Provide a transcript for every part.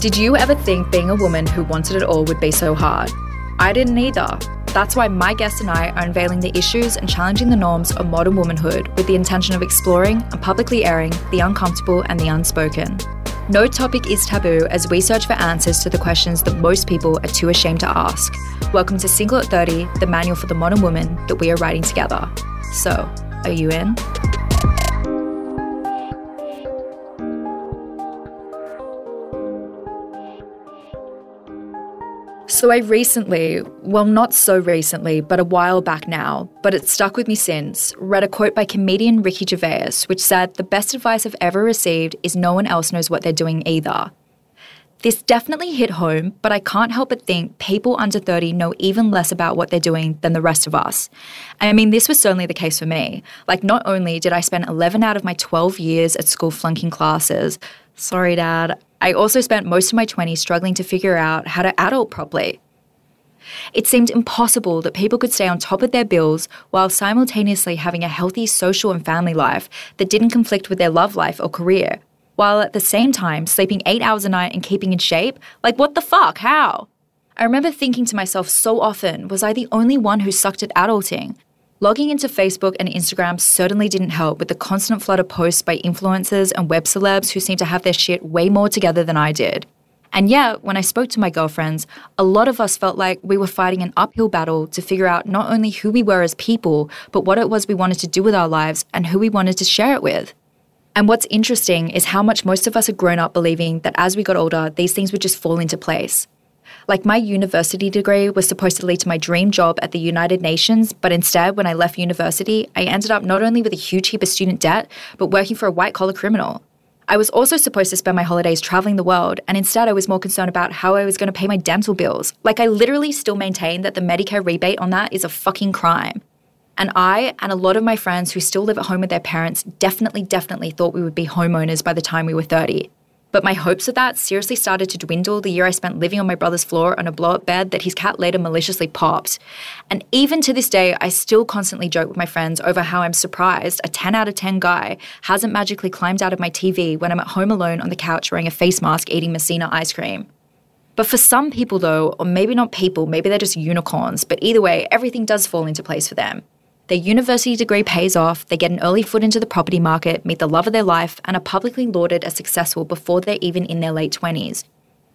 Did you ever think being a woman who wanted it all would be so hard? I didn't either. That's why my guest and I are unveiling the issues and challenging the norms of modern womanhood with the intention of exploring and publicly airing the uncomfortable and the unspoken. No topic is taboo as we search for answers to the questions that most people are too ashamed to ask. Welcome to Single at 30, the manual for the modern woman that we are writing together. So, are you in? So, I recently, well, not so recently, but a while back now, but it stuck with me since, read a quote by comedian Ricky Gervais, which said, The best advice I've ever received is no one else knows what they're doing either. This definitely hit home, but I can't help but think people under 30 know even less about what they're doing than the rest of us. I mean, this was certainly the case for me. Like, not only did I spend 11 out of my 12 years at school flunking classes, sorry, Dad, I also spent most of my 20s struggling to figure out how to adult properly. It seemed impossible that people could stay on top of their bills while simultaneously having a healthy social and family life that didn't conflict with their love life or career, while at the same time sleeping eight hours a night and keeping in shape. Like, what the fuck? How? I remember thinking to myself so often, was I the only one who sucked at adulting? Logging into Facebook and Instagram certainly didn't help with the constant flood of posts by influencers and web celebs who seemed to have their shit way more together than I did. And yet, when I spoke to my girlfriends, a lot of us felt like we were fighting an uphill battle to figure out not only who we were as people, but what it was we wanted to do with our lives and who we wanted to share it with. And what's interesting is how much most of us had grown up believing that as we got older, these things would just fall into place. Like my university degree was supposed to lead to my dream job at the United Nations, but instead, when I left university, I ended up not only with a huge heap of student debt, but working for a white collar criminal. I was also supposed to spend my holidays traveling the world, and instead, I was more concerned about how I was going to pay my dental bills. Like, I literally still maintain that the Medicare rebate on that is a fucking crime. And I and a lot of my friends who still live at home with their parents definitely, definitely thought we would be homeowners by the time we were 30. But my hopes of that seriously started to dwindle the year I spent living on my brother's floor on a blow up bed that his cat later maliciously popped. And even to this day, I still constantly joke with my friends over how I'm surprised a 10 out of 10 guy hasn't magically climbed out of my TV when I'm at home alone on the couch wearing a face mask eating Messina ice cream. But for some people, though, or maybe not people, maybe they're just unicorns, but either way, everything does fall into place for them. Their university degree pays off, they get an early foot into the property market, meet the love of their life, and are publicly lauded as successful before they're even in their late 20s.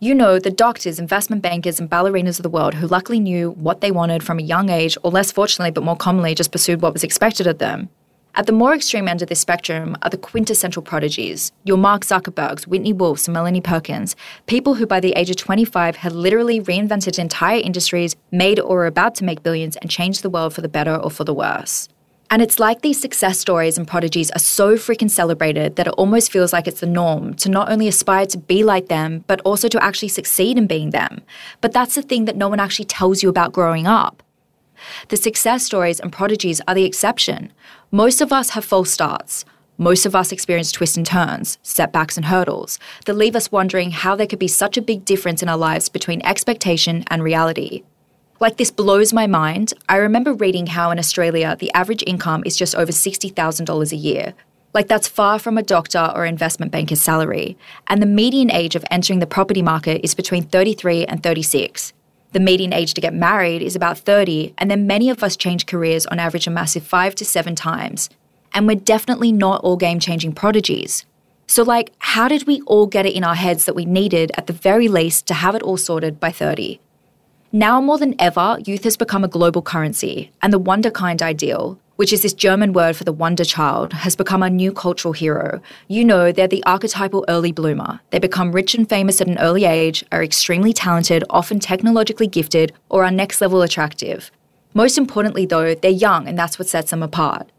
You know, the doctors, investment bankers, and ballerinas of the world who luckily knew what they wanted from a young age, or less fortunately, but more commonly, just pursued what was expected of them. At the more extreme end of this spectrum are the quintessential prodigies, your Mark Zuckerbergs, Whitney Wolfes, and Melanie Perkins, people who by the age of 25 had literally reinvented entire industries, made or were about to make billions, and changed the world for the better or for the worse. And it's like these success stories and prodigies are so freaking celebrated that it almost feels like it's the norm to not only aspire to be like them, but also to actually succeed in being them. But that's the thing that no one actually tells you about growing up. The success stories and prodigies are the exception. Most of us have false starts. Most of us experience twists and turns, setbacks and hurdles that leave us wondering how there could be such a big difference in our lives between expectation and reality. Like this blows my mind. I remember reading how in Australia the average income is just over $60,000 a year. Like that's far from a doctor or investment banker's salary. And the median age of entering the property market is between 33 and 36. The median age to get married is about 30, and then many of us change careers on average a massive five to seven times. And we're definitely not all game changing prodigies. So, like, how did we all get it in our heads that we needed, at the very least, to have it all sorted by 30? Now more than ever, youth has become a global currency, and the wunderkind ideal, which is this German word for the wonder child, has become a new cultural hero. You know, they're the archetypal early bloomer. They become rich and famous at an early age, are extremely talented, often technologically gifted, or are next level attractive. Most importantly, though, they're young, and that's what sets them apart.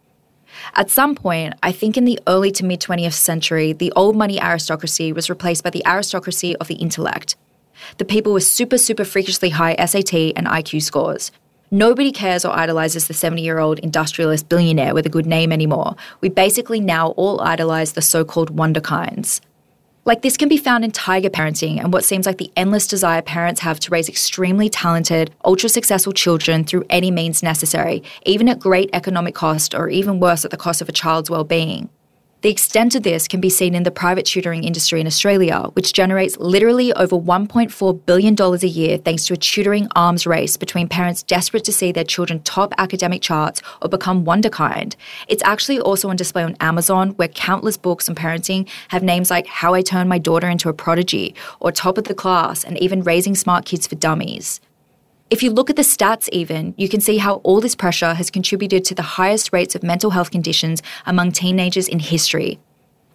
At some point, I think in the early to mid 20th century, the old money aristocracy was replaced by the aristocracy of the intellect. The people with super, super freakishly high SAT and IQ scores. Nobody cares or idolizes the 70 year old industrialist billionaire with a good name anymore. We basically now all idolize the so called wunderkinds. Like this can be found in tiger parenting and what seems like the endless desire parents have to raise extremely talented, ultra successful children through any means necessary, even at great economic cost or even worse at the cost of a child's well being. The extent of this can be seen in the private tutoring industry in Australia, which generates literally over $1.4 billion a year thanks to a tutoring arms race between parents desperate to see their children top academic charts or become wunderkind. It's actually also on display on Amazon, where countless books on parenting have names like How I Turned My Daughter into a Prodigy, or Top of the Class, and even Raising Smart Kids for Dummies. If you look at the stats, even, you can see how all this pressure has contributed to the highest rates of mental health conditions among teenagers in history.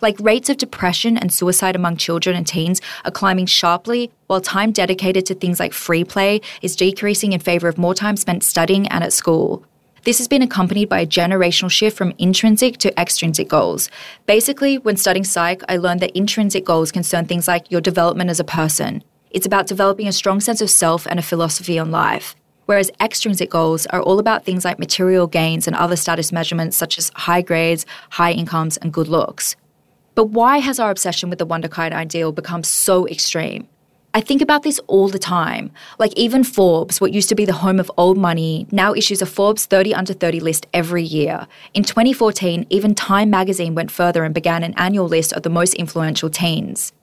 Like rates of depression and suicide among children and teens are climbing sharply, while time dedicated to things like free play is decreasing in favour of more time spent studying and at school. This has been accompanied by a generational shift from intrinsic to extrinsic goals. Basically, when studying psych, I learned that intrinsic goals concern things like your development as a person, it's about developing a strong sense of self and a philosophy on life. Whereas extrinsic goals are all about things like material gains and other status measurements such as high grades, high incomes, and good looks. But why has our obsession with the Wunderkind ideal become so extreme? I think about this all the time. Like, even Forbes, what used to be the home of old money, now issues a Forbes 30 under 30 list every year. In 2014, even Time magazine went further and began an annual list of the most influential teens.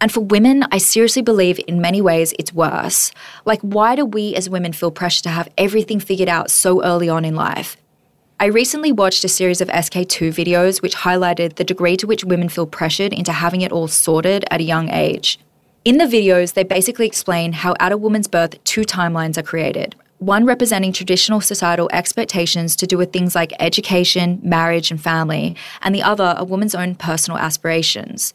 And for women, I seriously believe in many ways it's worse. Like, why do we as women feel pressure to have everything figured out so early on in life? I recently watched a series of SK-II videos which highlighted the degree to which women feel pressured into having it all sorted at a young age. In the videos, they basically explain how at a woman's birth, two timelines are created. One representing traditional societal expectations to do with things like education, marriage, and family, and the other a woman's own personal aspirations.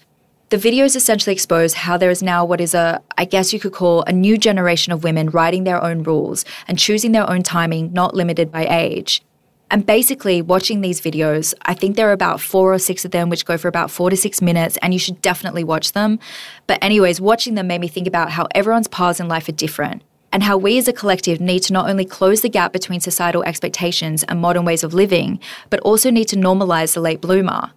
The videos essentially expose how there is now what is a, I guess you could call, a new generation of women writing their own rules and choosing their own timing, not limited by age. And basically, watching these videos, I think there are about four or six of them which go for about four to six minutes, and you should definitely watch them. But, anyways, watching them made me think about how everyone's paths in life are different and how we as a collective need to not only close the gap between societal expectations and modern ways of living, but also need to normalize the late bloomer.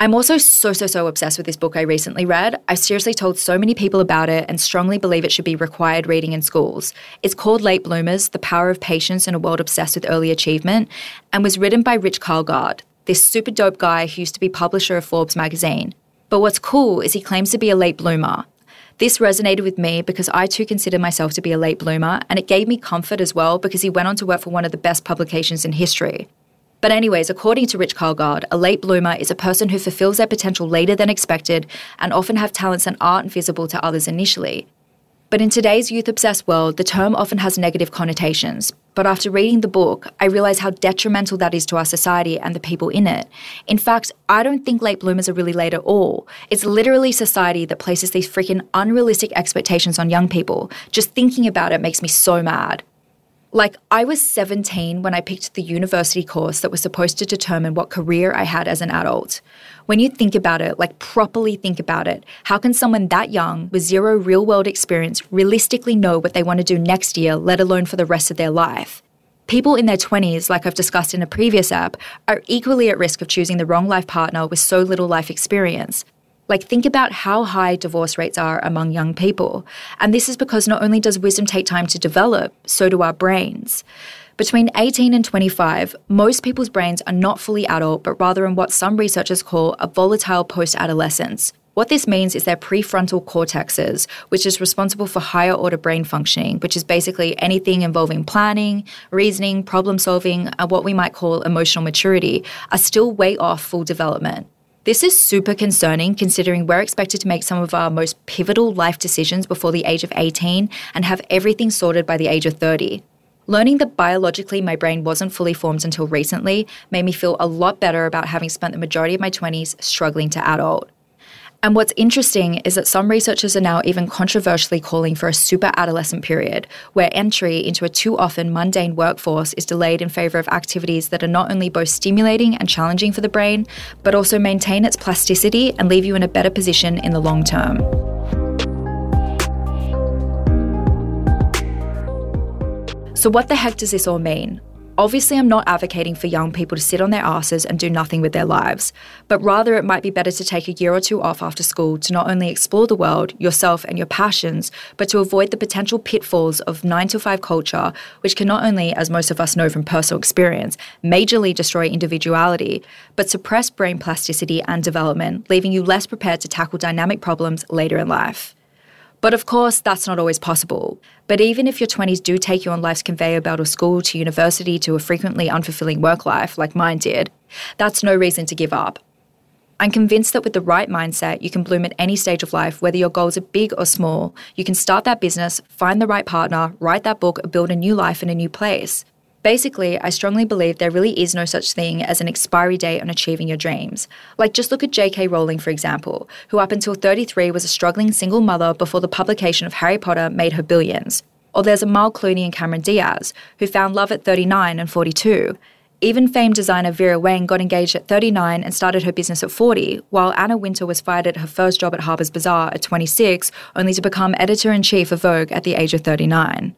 I'm also so, so, so obsessed with this book I recently read. I've seriously told so many people about it and strongly believe it should be required reading in schools. It's called Late Bloomers The Power of Patience in a World Obsessed with Early Achievement and was written by Rich Karlgaard, this super dope guy who used to be publisher of Forbes magazine. But what's cool is he claims to be a late bloomer. This resonated with me because I too consider myself to be a late bloomer, and it gave me comfort as well because he went on to work for one of the best publications in history. But, anyways, according to Rich Karlgaard, a late bloomer is a person who fulfills their potential later than expected and often have talents that aren't visible to others initially. But in today's youth obsessed world, the term often has negative connotations. But after reading the book, I realize how detrimental that is to our society and the people in it. In fact, I don't think late bloomers are really late at all. It's literally society that places these freaking unrealistic expectations on young people. Just thinking about it makes me so mad. Like, I was 17 when I picked the university course that was supposed to determine what career I had as an adult. When you think about it, like properly think about it, how can someone that young with zero real world experience realistically know what they want to do next year, let alone for the rest of their life? People in their 20s, like I've discussed in a previous app, are equally at risk of choosing the wrong life partner with so little life experience. Like, think about how high divorce rates are among young people. And this is because not only does wisdom take time to develop, so do our brains. Between 18 and 25, most people's brains are not fully adult, but rather in what some researchers call a volatile post adolescence. What this means is their prefrontal cortexes, which is responsible for higher order brain functioning, which is basically anything involving planning, reasoning, problem solving, and what we might call emotional maturity, are still way off full development. This is super concerning considering we're expected to make some of our most pivotal life decisions before the age of 18 and have everything sorted by the age of 30. Learning that biologically my brain wasn't fully formed until recently made me feel a lot better about having spent the majority of my 20s struggling to adult. And what's interesting is that some researchers are now even controversially calling for a super adolescent period, where entry into a too often mundane workforce is delayed in favour of activities that are not only both stimulating and challenging for the brain, but also maintain its plasticity and leave you in a better position in the long term. So, what the heck does this all mean? Obviously, I'm not advocating for young people to sit on their asses and do nothing with their lives, but rather it might be better to take a year or two off after school to not only explore the world, yourself, and your passions, but to avoid the potential pitfalls of 9 to 5 culture, which can not only, as most of us know from personal experience, majorly destroy individuality, but suppress brain plasticity and development, leaving you less prepared to tackle dynamic problems later in life. But of course, that's not always possible. But even if your 20s do take you on life's conveyor belt of school to university to a frequently unfulfilling work life, like mine did, that's no reason to give up. I'm convinced that with the right mindset, you can bloom at any stage of life, whether your goals are big or small. You can start that business, find the right partner, write that book, build a new life in a new place. Basically, I strongly believe there really is no such thing as an expiry date on achieving your dreams. Like, just look at J.K. Rowling, for example, who up until 33 was a struggling single mother before the publication of Harry Potter made her billions. Or there's Amal Clooney and Cameron Diaz, who found love at 39 and 42. Even famed designer Vera Wang got engaged at 39 and started her business at 40, while Anna Wintour was fired at her first job at Harper's Bazaar at 26, only to become editor in chief of Vogue at the age of 39.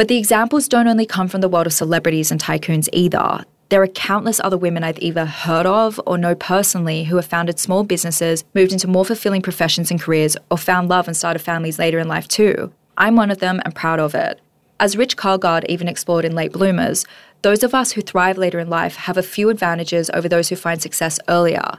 But the examples don't only come from the world of celebrities and tycoons either. There are countless other women I've either heard of or know personally who have founded small businesses, moved into more fulfilling professions and careers, or found love and started families later in life too. I'm one of them and proud of it. As Rich Karlgaard even explored in Late Bloomers, those of us who thrive later in life have a few advantages over those who find success earlier.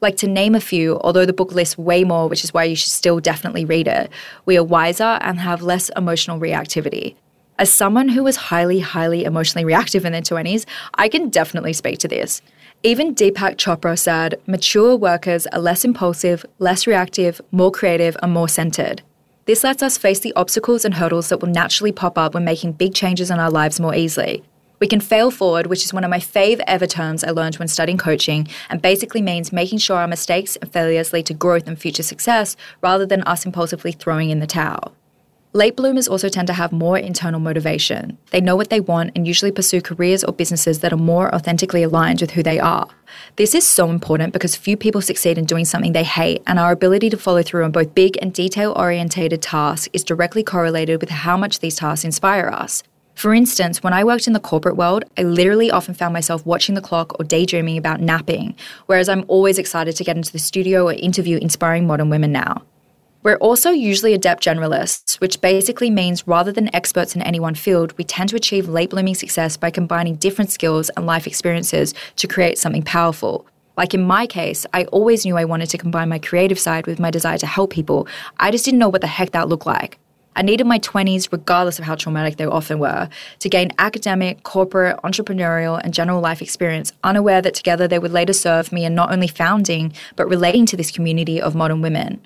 Like to name a few, although the book lists way more, which is why you should still definitely read it, we are wiser and have less emotional reactivity. As someone who was highly, highly emotionally reactive in their 20s, I can definitely speak to this. Even Deepak Chopra said mature workers are less impulsive, less reactive, more creative, and more centered. This lets us face the obstacles and hurdles that will naturally pop up when making big changes in our lives more easily. We can fail forward, which is one of my fave ever terms I learned when studying coaching, and basically means making sure our mistakes and failures lead to growth and future success rather than us impulsively throwing in the towel. Late bloomers also tend to have more internal motivation. They know what they want and usually pursue careers or businesses that are more authentically aligned with who they are. This is so important because few people succeed in doing something they hate, and our ability to follow through on both big and detail orientated tasks is directly correlated with how much these tasks inspire us. For instance, when I worked in the corporate world, I literally often found myself watching the clock or daydreaming about napping, whereas I'm always excited to get into the studio or interview inspiring modern women now. We're also usually adept generalists, which basically means rather than experts in any one field, we tend to achieve late blooming success by combining different skills and life experiences to create something powerful. Like in my case, I always knew I wanted to combine my creative side with my desire to help people. I just didn't know what the heck that looked like. I needed my 20s, regardless of how traumatic they often were, to gain academic, corporate, entrepreneurial, and general life experience, unaware that together they would later serve me in not only founding, but relating to this community of modern women.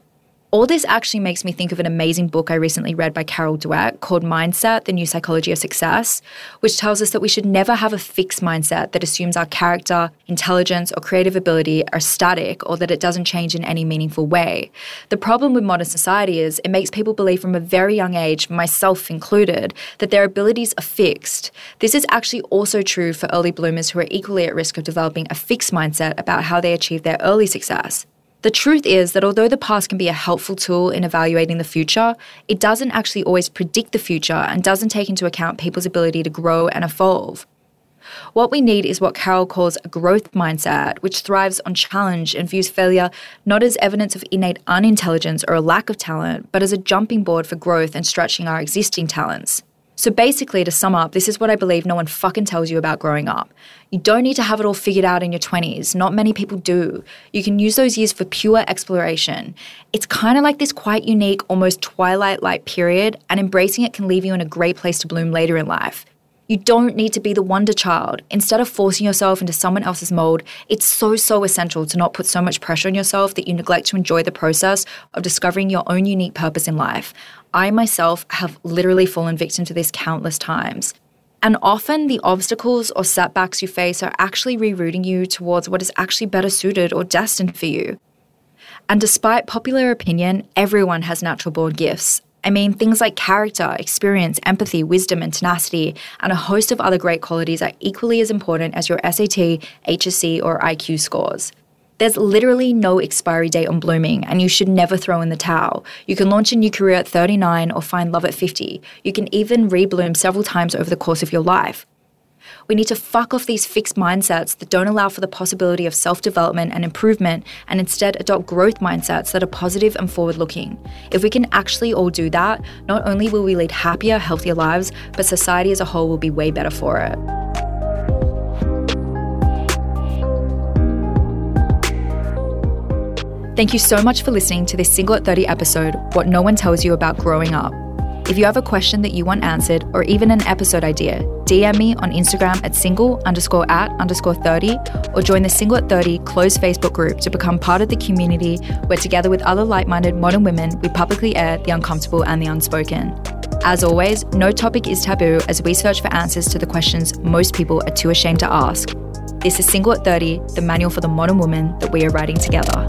All this actually makes me think of an amazing book I recently read by Carol Dweck called Mindset The New Psychology of Success, which tells us that we should never have a fixed mindset that assumes our character, intelligence, or creative ability are static or that it doesn't change in any meaningful way. The problem with modern society is it makes people believe from a very young age, myself included, that their abilities are fixed. This is actually also true for early bloomers who are equally at risk of developing a fixed mindset about how they achieve their early success. The truth is that although the past can be a helpful tool in evaluating the future, it doesn't actually always predict the future and doesn't take into account people's ability to grow and evolve. What we need is what Carol calls a growth mindset, which thrives on challenge and views failure not as evidence of innate unintelligence or a lack of talent, but as a jumping board for growth and stretching our existing talents. So basically, to sum up, this is what I believe no one fucking tells you about growing up. You don't need to have it all figured out in your 20s. Not many people do. You can use those years for pure exploration. It's kind of like this quite unique, almost twilight like period, and embracing it can leave you in a great place to bloom later in life. You don't need to be the wonder child. Instead of forcing yourself into someone else's mold, it's so, so essential to not put so much pressure on yourself that you neglect to enjoy the process of discovering your own unique purpose in life. I myself have literally fallen victim to this countless times. And often the obstacles or setbacks you face are actually rerouting you towards what is actually better suited or destined for you. And despite popular opinion, everyone has natural born gifts. I mean, things like character, experience, empathy, wisdom, and tenacity, and a host of other great qualities are equally as important as your SAT, HSC, or IQ scores. There's literally no expiry date on blooming, and you should never throw in the towel. You can launch a new career at 39 or find love at 50. You can even rebloom several times over the course of your life. We need to fuck off these fixed mindsets that don't allow for the possibility of self development and improvement and instead adopt growth mindsets that are positive and forward looking. If we can actually all do that, not only will we lead happier, healthier lives, but society as a whole will be way better for it. Thank you so much for listening to this Single at 30 episode, What No One Tells You About Growing Up. If you have a question that you want answered or even an episode idea, DM me on Instagram at single underscore at underscore 30 or join the Single at 30 closed Facebook group to become part of the community where together with other like-minded modern women, we publicly air the uncomfortable and the unspoken. As always, no topic is taboo as we search for answers to the questions most people are too ashamed to ask. This is Single at 30, the manual for the modern woman that we are writing together.